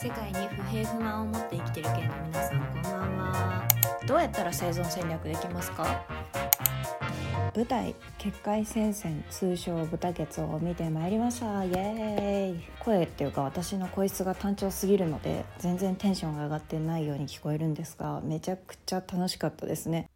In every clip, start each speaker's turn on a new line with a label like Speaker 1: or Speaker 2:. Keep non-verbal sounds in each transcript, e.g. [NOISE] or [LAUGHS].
Speaker 1: 世界に不平不満を持って生きてる系の皆さんこんばんは。
Speaker 2: どうやったら生存戦略できますか？舞台血界戦線通称豚血を見てまいりました。イエーイ。声っていうか私の声質が単調すぎるので全然テンションが上がってないように聞こえるんですがめちゃくちゃ楽しかったですね。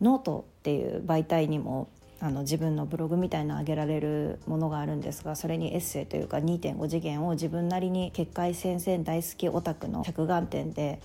Speaker 2: ノートっていう媒体にもあの自分のブログみたいな上げられるものがあるんですがそれにエッセイというか2.5次元を自分なりに血界戦線大好きオタクの着眼点で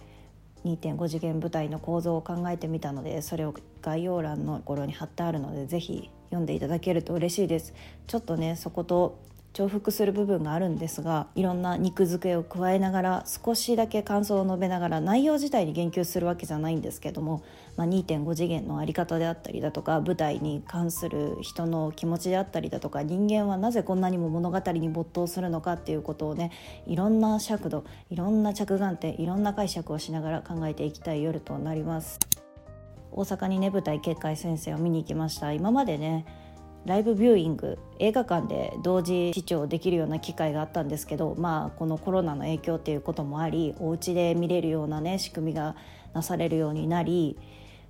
Speaker 2: 2.5次元舞台の構造を考えてみたのでそれを概要欄のところに貼ってあるので是非読んでいただけると嬉しいです。ちょっとねそこと重複する部分があるんですがいろんな肉付けを加えながら少しだけ感想を述べながら内容自体に言及するわけじゃないんですけども、まあ、2.5次元の在り方であったりだとか舞台に関する人の気持ちであったりだとか人間はなぜこんなにも物語に没頭するのかっていうことをねいろんな尺度いろんな着眼点いろんな解釈をしながら考えていきたい夜となります。大阪にね舞台結界先生を見に行きました今までねライブビューイング映画館で同時視聴できるような機会があったんですけどまあこのコロナの影響っていうこともありお家で見れるようなね仕組みがなされるようになり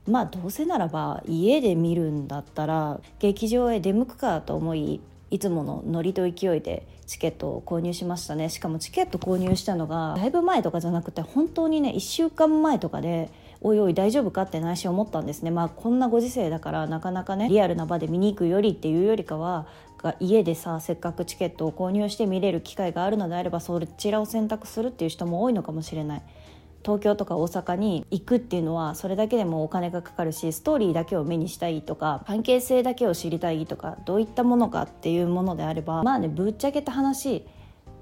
Speaker 2: まあどうせならば家で見るんだったら劇場へ出向くかと思いいつものノリと勢いでチケットを購入しましたね。しかもチケット購入したのがだいぶ前とかじゃなくて本当にね1週間前とかでおいおい大丈夫かって内心思ったんですねまあこんなご時世だからなかなかねリアルな場で見に行くよりっていうよりかは家でさせっかくチケットを購入して見れる機会があるのであればそちらを選択するっていう人も多いのかもしれない。東京とか大阪に行くっていうのはそれだけでもお金がかかるしストーリーだけを目にしたいとか関係性だけを知りたいとかどういったものかっていうものであればまあねぶっちゃけた話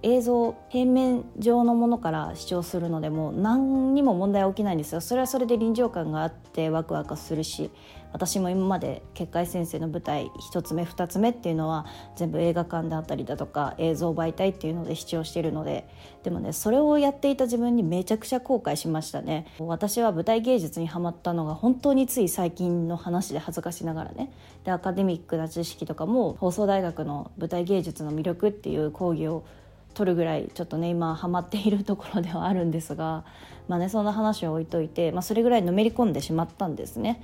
Speaker 2: 映像平面上のものから視聴するのでも何にも問題起きないんですよ。それはそれで臨場感があってワクワクするし私も今まで結界先生の舞台1つ目2つ目っていうのは全部映画館であったりだとか映像媒体っていうので視聴しているのででもねそれをやっていた自分にめちゃくちゃ後悔しましたね。私は舞台芸術にはまったのが本当につい最近の話で恥ずかしながらね。でアカデミックな知識とかも放送大学の舞台芸術の魅力っていう講義を取るぐらいちょっとね今ハマっているところではあるんですが、まあね、そんな話を置いといて、まあ、それぐらいのめり込んでしまったんですね。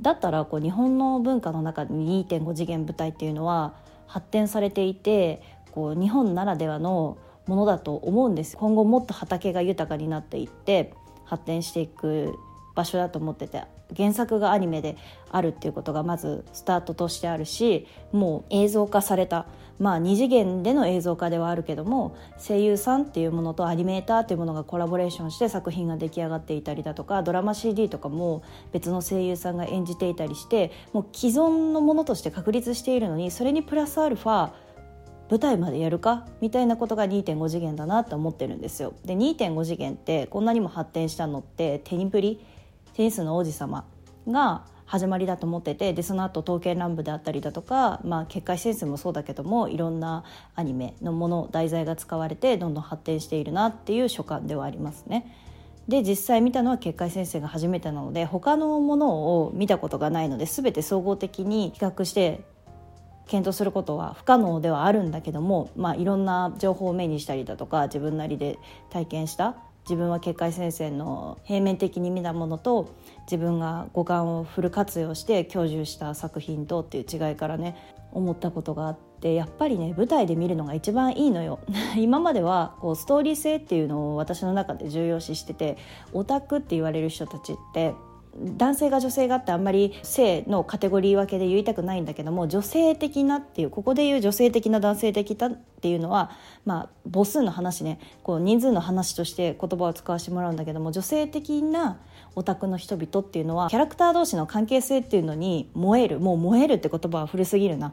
Speaker 2: だったらこう日本の文化の中で2.5次元舞台っていうのは発展されていてこう日本ならではのものだと思うんです今後もっと畑が豊かになっていって発展していく場所だと思ってて原作がアニメであるっていうことがまずスタートとしてあるしもう映像化されたまあ2次元での映像化ではあるけども声優さんっていうものとアニメーターっていうものがコラボレーションして作品が出来上がっていたりだとかドラマ CD とかも別の声優さんが演じていたりしてもう既存のものとして確立しているのにそれにプラスアルファ舞台までやるか？みたいなことが2.5次元だなと思ってるんですよ。で2.5次元ってこんなにも発展したのってテニプリテニスの王子様が始まりだと思っててでその後刀剣乱舞であったりだとか、まあ、結界戦線もそうだけどもいろんなアニメのもの題材が使われてどんどん発展しているなっていう所感ではありますね。で実際見たのは結界先生が初めてなので他のものを見たことがないので全て総合的に比較して検討することは不可能ではあるんだけども、まあ、いろんな情報を目にしたりだとか自分なりで体験した自分は結界先生の平面的に見たものと自分が五感をフル活用して享受した作品とっていう違いからね思ったことがあってやっぱりね舞台で見るのが一番いいのよ。[LAUGHS] 今まではこうストーリー性っていうのを私の中で重要視しててオタクって言われる人たちって男性が女性がってあんまり性のカテゴリー分けで言いたくないんだけども女性的なっていうここで言う女性的な男性的だっていうのはまあ母数の話ね。こう人数の話として言葉を使わせてもらうんだけども女性的なオタクの人々っていうのはキャラクター同士の関係性っていうのに燃えるもう燃えるって言葉は古すぎるな。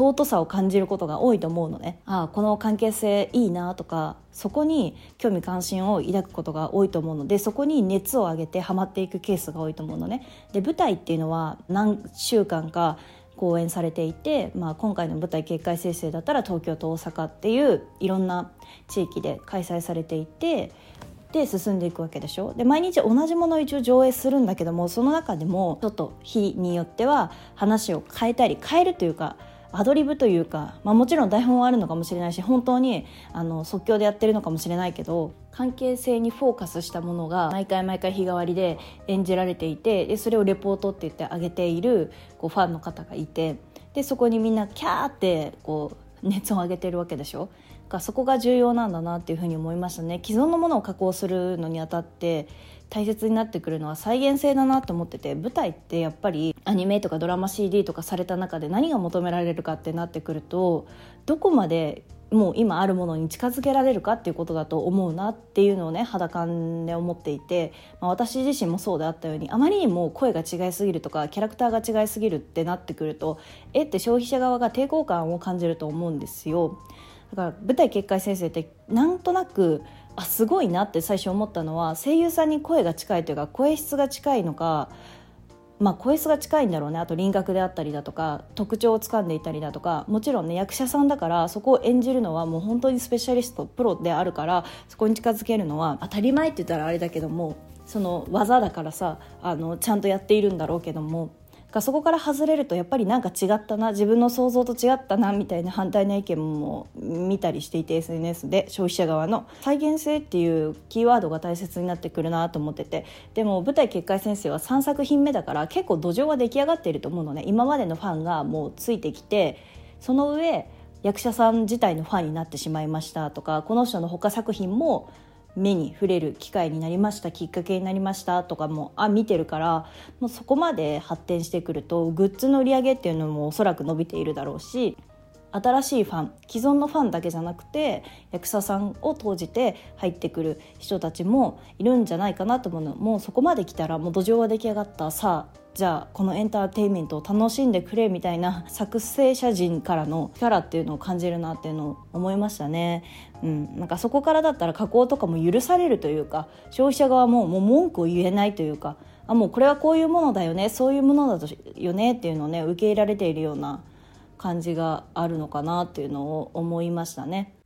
Speaker 2: 尊さを感じることが多いと思うのね。ああこの関係性いいなとかそこに興味関心を抱くことが多いと思うのでそこに熱を上げてハマっていくケースが多いと思うのね。で舞台っていうのは何週間か公演されていて、まあ、今回の舞台「結界生成」だったら東京と大阪っていういろんな地域で開催されていてで進んでいくわけでしょ。で毎日同じものを一応上映するんだけどもその中でもちょっと日によっては話を変えたり変えるというかアドリブというか、まあ、もちろん台本はあるのかもしれないし本当にあの即興でやってるのかもしれないけど関係性にフォーカスしたものが毎回毎回日替わりで演じられていてでそれをレポートって言ってあげているこうファンの方がいてでそこにみんなキャーってこう熱を上げてるわけでしょ？かそこが重要なんだなっていうふうに思いましたね。既存のものを加工するのにあたって大切になってくるのは再現性だなと思ってて舞台ってやっぱりアニメとかドラマ CD とかされた中で何が求められるかってなってくるとどこまでもう今あるものに近づけられるかっていうことだと思うなっていうのをね肌感で思っていて、まあ、私自身もそうであったようにあまりにも声が違いすぎるとかキャラクターが違いすぎるってなってくるとえって消費者側が抵抗感を感じると思うんですよ。だから舞台結界先生ってなんとなくあすごいなって最初思ったのは声優さんに声が近いというか声質が近いのかまあ、声質が近いんだろうね。あと輪郭であったりだとか特徴をつかんでいたりだとかもちろんね役者さんだからそこを演じるのはもう本当にスペシャリストプロであるからそこに近づけるのは当たり前って言ったらあれだけどもその技だからさあのちゃんとやっているんだろうけどもがそこから外れるとやっぱりなんか違ったな自分の想像と違ったなみたいな反対な意見も見たりしていて SNS で消費者側の。再現性っていうキーワードが大切になってくるなと思ってて。でも舞台結界先生は3作品目だから結構土壌は出来上がっていると思うのね。今までのファンがもうついてきてその上役者さん自体のファンになってしまいましたとかこの人の他作品も目に触れる機会になりましたきっかけになりましたとかもあ見てるからもうそこまで発展してくるとグッズの売り上げっていうのもおそらく伸びているだろうし新しいファン既存のファンだけじゃなくて役者さんを投じて入ってくる人たちもいるんじゃないかなと思うの。もうそこまで来たらもう土壌は出来上がった。さあじゃあこのエンターテインメントを楽しんでくれみたいな作成者陣からの力っていうのを感じるなっていうのを思いましたね。うん、なんかそこからだったら加工とかも許されるというか消費者側ももう文句を言えないというかあもうこれはこういうものだよねそういうものだよねっていうのをね受け入れられているような感じがあるのかなっていうのを思いましたね。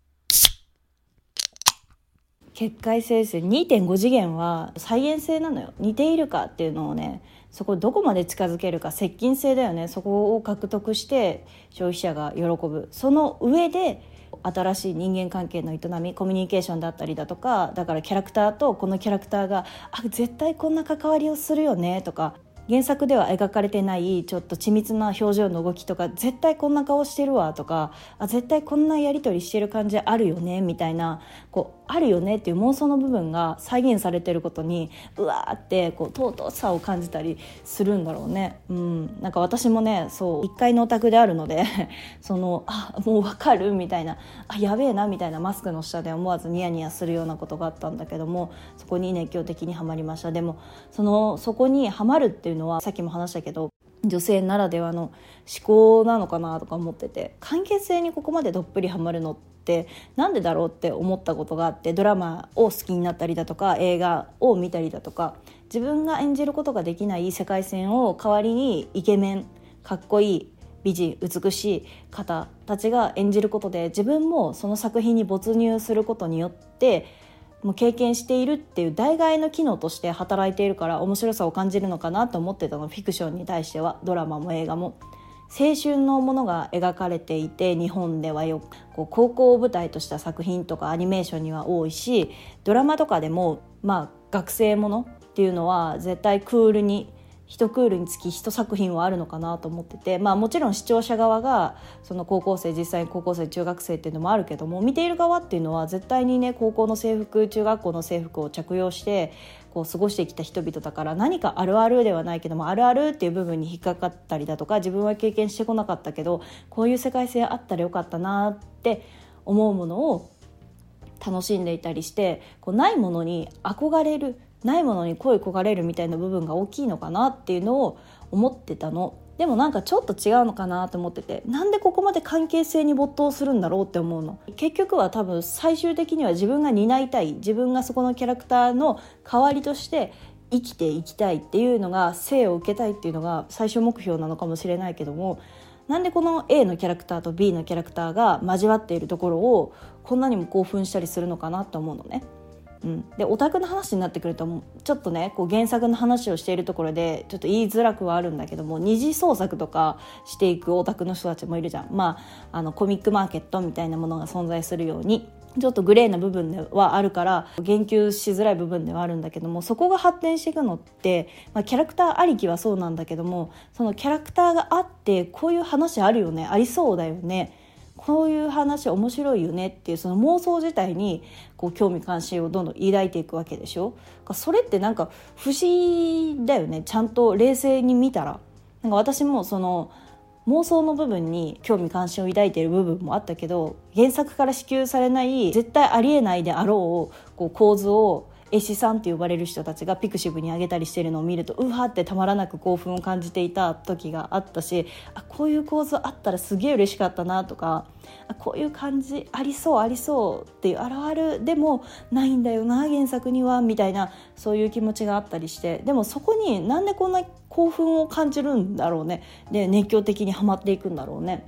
Speaker 2: 結界生成2.5次元は再現性なのよ。似ているかっていうのをねそこどこまで近づけるか接近性だよね。そこを獲得して消費者が喜ぶ。その上で新しい人間関係の営みコミュニケーションだったりだとかだからキャラクターとこのキャラクターがあ絶対こんな関わりをするよねとか原作では描かれてないちょっと緻密な表情の動きとか絶対こんな顔してるわとかあ絶対こんなやり取りしてる感じあるよねみたいなこうあるよねっていう妄想の部分が再現されてることにうわーってこう尊さを感じたりするんだろうね。うん、なんか私もねそう1階のお宅であるので [LAUGHS] そのあもう分かるみたいなあやべえなみたいなマスクの下で思わずニヤニヤするようなことがあったんだけどもそこに熱狂的にはまりましたでもそのそこにはまるっていうのはさっきも話したけど女性ならではの思考なのかなとか思ってて関係性にここまでどっぷりハマるのってなんでだろうって思ったことがあってドラマを好きになったりだとか映画を見たりだとか自分が演じることができない世界線を代わりにイケメンかっこいい美人美しい方たちが演じることで自分もその作品に没入することによってもう経験しているっていう代替の機能として働いているから面白さを感じるのかなと思ってたのフィクションに対してはドラマも映画も。青春のものが描かれていて日本ではよくこう高校を舞台とした作品とかアニメーションには多いしドラマとかでもまあ学生ものっていうのは絶対クールに1クールにつき1作品はあるのかなと思ってて、まあ、もちろん視聴者側がその高校生実際に高校生中学生っていうのもあるけども見ている側っていうのは絶対にね高校の制服中学校の制服を着用してこう過ごしてきた人々だから何かあるあるではないけどもあるあるっていう部分に引っかかったりだとか自分は経験してこなかったけどこういう世界性あったらよかったなって思うものを楽しんでいたりしてこうないものに憧れるないものに恋焦がれるみたいな部分が大きいのかなっていうのを思ってたの。でもなんかちょっと違うのかなと思ってて。なんでここまで関係性に没頭するんだろうって思うの。結局は多分最終的には自分が担いたい自分がそこのキャラクターの代わりとして生きていきたいっていうのが生を受けたいっていうのが最終目標なのかもしれないけども。なんでこの A のキャラクターと B のキャラクターが交わっているところをこんなにも興奮したりするのかなと思うのね。うん、でオタクの話になってくるとちょっとねこう原作の話をしているところでちょっと言いづらくはあるんだけども二次創作とかしていくオタクの人たちもいるじゃん。まああのコミックマーケットみたいなものが存在するようにちょっとグレーな部分ではあるから言及しづらい部分ではあるんだけどもそこが発展していくのって、まあ、キャラクターありきはそうなんだけどもそのキャラクターがあってこういう話あるよねありそうだよね。こういう話面白いよねっていうその妄想自体にこう興味関心をどんどん抱いていくわけでしょ。それってなんか不思議だよね。ちゃんと冷静に見たら。なんか私もその妄想の部分に興味関心を抱いている部分もあったけど原作から支給されない絶対ありえないであろうこう構図を絵師さんって呼ばれる人たちがピクシブに上げたりしてるのを見るとうわってたまらなく興奮を感じていた時があったしあこういう構図あったらすげえ嬉しかったなとかあこういう感じありそうありそうっていうあるあるでもないんだよな原作にはみたいなそういう気持ちがあったりしてでもそこになんでこんな興奮を感じるんだろうねで熱狂的にはまっていくんだろうね。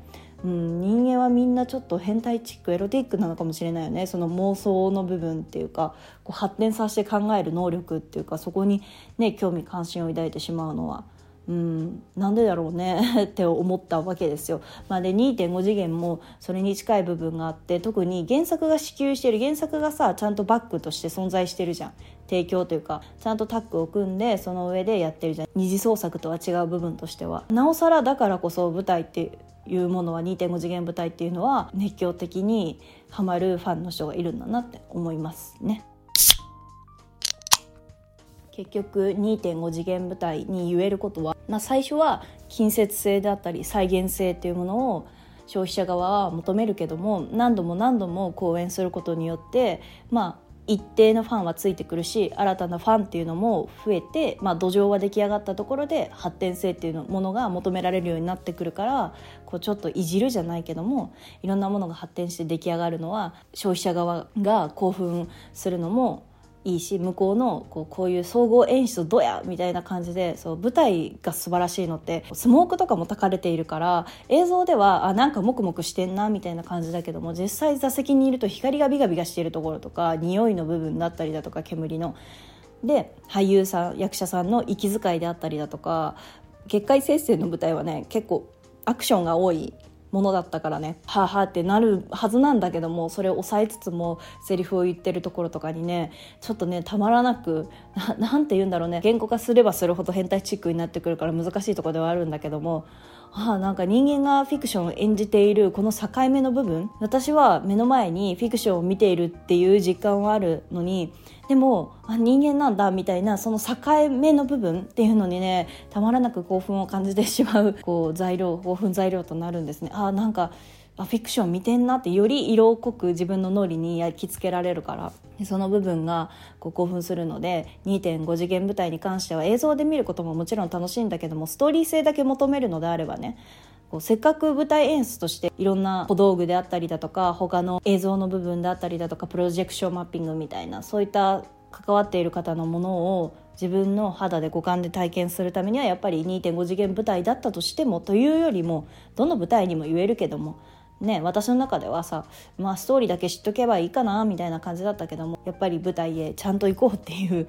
Speaker 2: うん、人間はみんなちょっと変態チックエロティックなのかもしれないよねその妄想の部分っていうかこう発展させて考える能力っていうかそこにね興味関心を抱いてしまうのは。うん、なんでだろうね [LAUGHS] って思ったわけですよ。まあ、で2.5次元もそれに近い部分があって特に原作が支給してる原作がさちゃんとバックとして存在してるじゃん提供というかちゃんとタッグを組んでその上でやってるじゃん二次創作とは違う部分としてはなおさらだからこそ舞台っていうものは2.5次元舞台っていうのは熱狂的にハマるファンの人がいるんだなって思いますね。結局2.5次元舞台に言えることは、まあ、最初は近接性であったり再現性っていうものを消費者側は求めるけども何度も何度も公演することによってまあ一定のファンはついてくるし新たなファンっていうのも増えて、まあ、土壌は出来上がったところで発展性っていうものが求められるようになってくるからこうちょっといじるじゃないけどもいろんなものが発展して出来上がるのは消費者側が興奮するのもいいし向こうのこうこういう総合演出どやみたいな感じでそう舞台が素晴らしいのってスモークとかも焚かれているから映像ではあなんかモクモクしてんなみたいな感じだけども実際座席にいると光がビガビガしているところとか匂いの部分だったりだとか煙の。で俳優さん役者さんの息遣いであったりだとか結界生成の舞台はね結構アクションが多いものだったからね。はあはあってなるはずなんだけどもそれを抑えつつもセリフを言ってるところとかにねちょっとねたまらなくなんて言うんだろうね。言語化すればするほど変態チックになってくるから難しいところではあるんだけどもああなんか人間がフィクションを演じているこの境目の部分私は目の前にフィクションを見ているっていう実感はあるのにでもあ人間なんだみたいなその境目の部分っていうのにねたまらなく興奮を感じてしまう [LAUGHS] こう材料興奮材料となるんですね。あなんかあフィクション見てんなってより色濃く自分の脳裏に焼き付けられるからその部分がこう興奮するので2.5次元舞台に関しては映像で見ることももちろん楽しいんだけどもストーリー性だけ求めるのであればねこうせっかく舞台演出としていろんな小道具であったりだとか他の映像の部分であったりだとかプロジェクションマッピングみたいなそういった関わっている方のものを自分の肌で五感で体験するためにはやっぱり2.5次元舞台だったとしてもというよりもどの舞台にも言えるけどもね、私の中ではさ、まあ、ストーリーだけ知っとけばいいかなみたいな感じだったけどもやっぱり舞台へちゃんと行こうっていう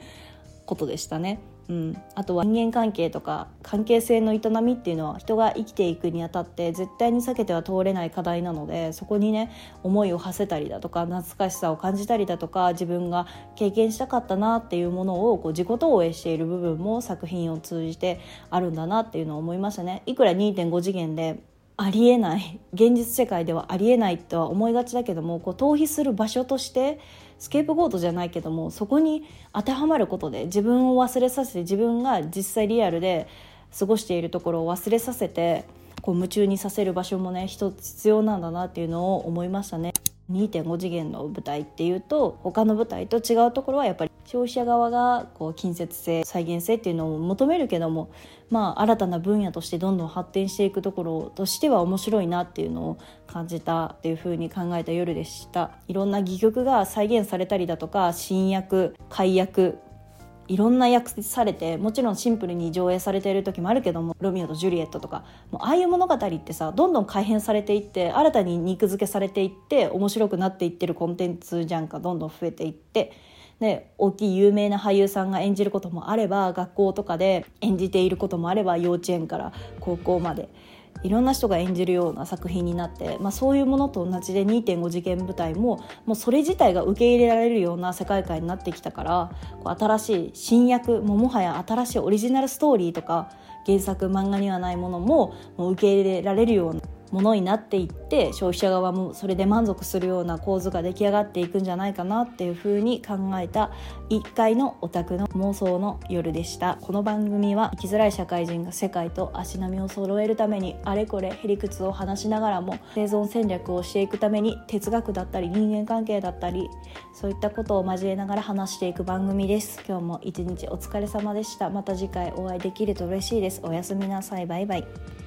Speaker 2: ことでしたね。うん、あとは人間関係とか関係性の営みっていうのは人が生きていくにあたって絶対に避けては通れない課題なのでそこにね思いを馳せたりだとか懐かしさを感じたりだとか自分が経験したかったなっていうものをこう自己投影している部分も作品を通じてあるんだなっていうのを思いましたね。いくら2.5次元でありえない現実世界ではありえないとは思いがちだけどもこう逃避する場所としてスケープゴートじゃないけどもそこに当てはまることで自分を忘れさせて自分が実際リアルで過ごしているところを忘れさせてこう夢中にさせる場所もね一つ必要なんだなっていうのを思いましたね。2.5次元の舞台っていうと他の舞台と違うところはやっぱり消費者側がこう近接性再現性っていうのを求めるけどもまあ新たな分野としてどんどん発展していくところとしては面白いなっていうのを感じたっていうふうに考えた夜でした。いろんな戯曲が再現されたりだとか新役改役いろんな訳されてもちろんシンプルに上映されている時もあるけども「ロミオとジュリエット」とかもうああいう物語ってさどんどん改変されていって新たに肉付けされていって面白くなっていってるコンテンツじゃんかどんどん増えていってね、大きい有名な俳優さんが演じることもあれば学校とかで演じていることもあれば幼稚園から高校まで。いろんな人が演じるような作品になって、まあ、そういうものと同じで2.5次元舞台ももうそれ自体が受け入れられるような世界観になってきたからこう新しい新役ももはや新しいオリジナルストーリーとか原作漫画にはないものももう受け入れられるようなものになっていって消費者側もそれで満足するような構図が出来上がっていくんじゃないかなっていうふうに考えた1回のオタクの妄想の夜でした。この番組は生きづらい社会人が世界と足並みを揃えるためにあれこれへりくつを話しながらも生存戦略をしていくために哲学だったり人間関係だったりそういったことを交えながら話していく番組です。今日も一日お疲れ様でした。また次回お会いできると嬉しいです。おやすみなさい。バイバイ。